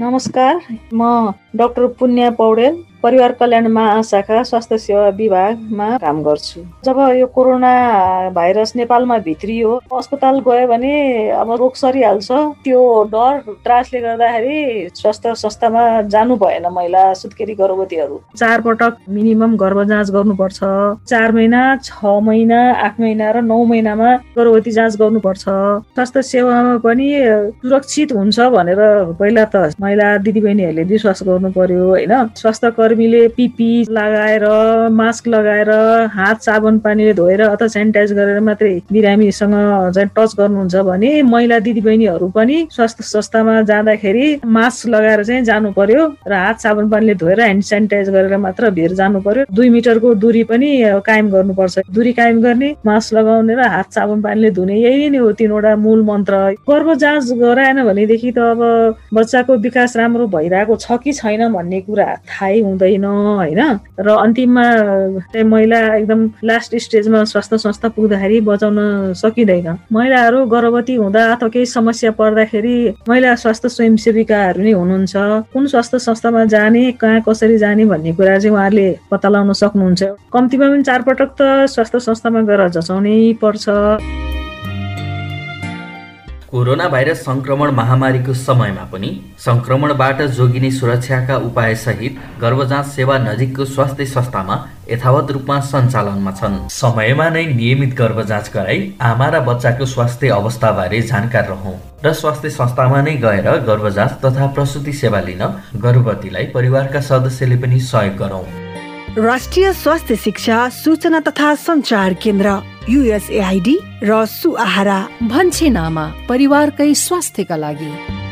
नमस्कार म डाक्टर पुण्य पौडेल परिवार कल्याण महाशाखा स्वास्थ्य सेवा विभागमा काम गर्छु। जब यो कोरोना भाइरस नेपालमा भित्रियो अस्पताल गयो भने अब रोग सरिहाल्छ। त्यो डर त्रासले गर्दाखेरि स्वास्थ्य संस्थामा जानु भएन महिला सुत्केरी गर्भवतीहरू। चार पटक मिनिमम गर्भ जाँच गर्नुपर्छ। चार महिना छ महिना आठ महिना र नौ महिनामा गर्भवती जाँच गर्नुपर्छ। स्वास्थ्य सेवामा पनि सुरक्षित हुन्छ भनेर पहिला त महिला दिदीबहिनीहरूले विश्वास गर्नु पर्यो होइन? स्वास्थ्य कर्मीले पिपी लगाएर मास्क लगाएर हात साबुन पानीले धोएर अथवा सेनिटाइज गरेर मात्रै बिरामीसँग चाहिँ टच गर्नुहुन्छ भने महिला दिदीबहिनीहरू पनि स्वास्थ्य संस्थामा जाँदाखेरि मास्क लगाएर चाहिँ जानु पर्यो र हात साबुन पानीले धोएर ह्यान्ड सेनिटाइज गरेर मात्र भिर जानु पर्यो। दुई मिटरको दूरी पनि कायम गर्नुपर्छ। दूरी कायम गर्ने मास्क लगाउने र हात साबुन पानीले धुने यही नै हो तिनवटा मूल मन्त्र। गर्भ जाँच गराएन भनेदेखि त अब बच्चाको विकास राम्रो भइरहेको छ कि छैन भन्ने कुरा थाहै हुँदैन। होइन? र अन्तिममा चाहिँ महिला एकदम लास्ट स्टेजमा स्वास्थ्य संस्था पुग्दाखेरि बचाउन सकिँदैन। महिलाहरू गर्भवती हुँदा अथवा केही समस्या पर्दाखेरि महिला स्वास्थ्य स्वयंसेविकाहरू नै हुनुहुन्छ। कुन स्वास्थ्य संस्थामा जाने कहाँ कसरी जाने भन्ने कुरा चाहिँ उहाँहरूले पत्ता लगाउन सक्नुहुन्छ। कम्तीमा पनि चारपटक त स्वास्थ्य संस्थामा गएर जचाउनै पर्छ। कोरोना भाइरस सङ्क्रमण महामारीको समयमा पनि सङ्क्रमणबाट जोगिने सुरक्षाका उपायसहित गर्भजाँच सेवा नजिकको स्वास्थ्य संस्थामा यथावत रूपमा सञ्चालनमा छन्। समयमा नै नियमित गर्भजाँच गराई आमा र बच्चाको स्वास्थ्य अवस्थाबारे जानकार रहौँ र स्वास्थ्य संस्थामा नै गएर गर्भजाँच तथा प्रसुति सेवा लिन गर्भवतीलाई परिवारका सदस्यले पनि सहयोग गरौँ। राष्ट्रिय स्वास्थ्य शिक्षा सूचना तथा सञ्चार केन्द्र युएसएआइडी र सुआहारा। भन्छे नामा परिवारकै स्वास्थ्यका लागि।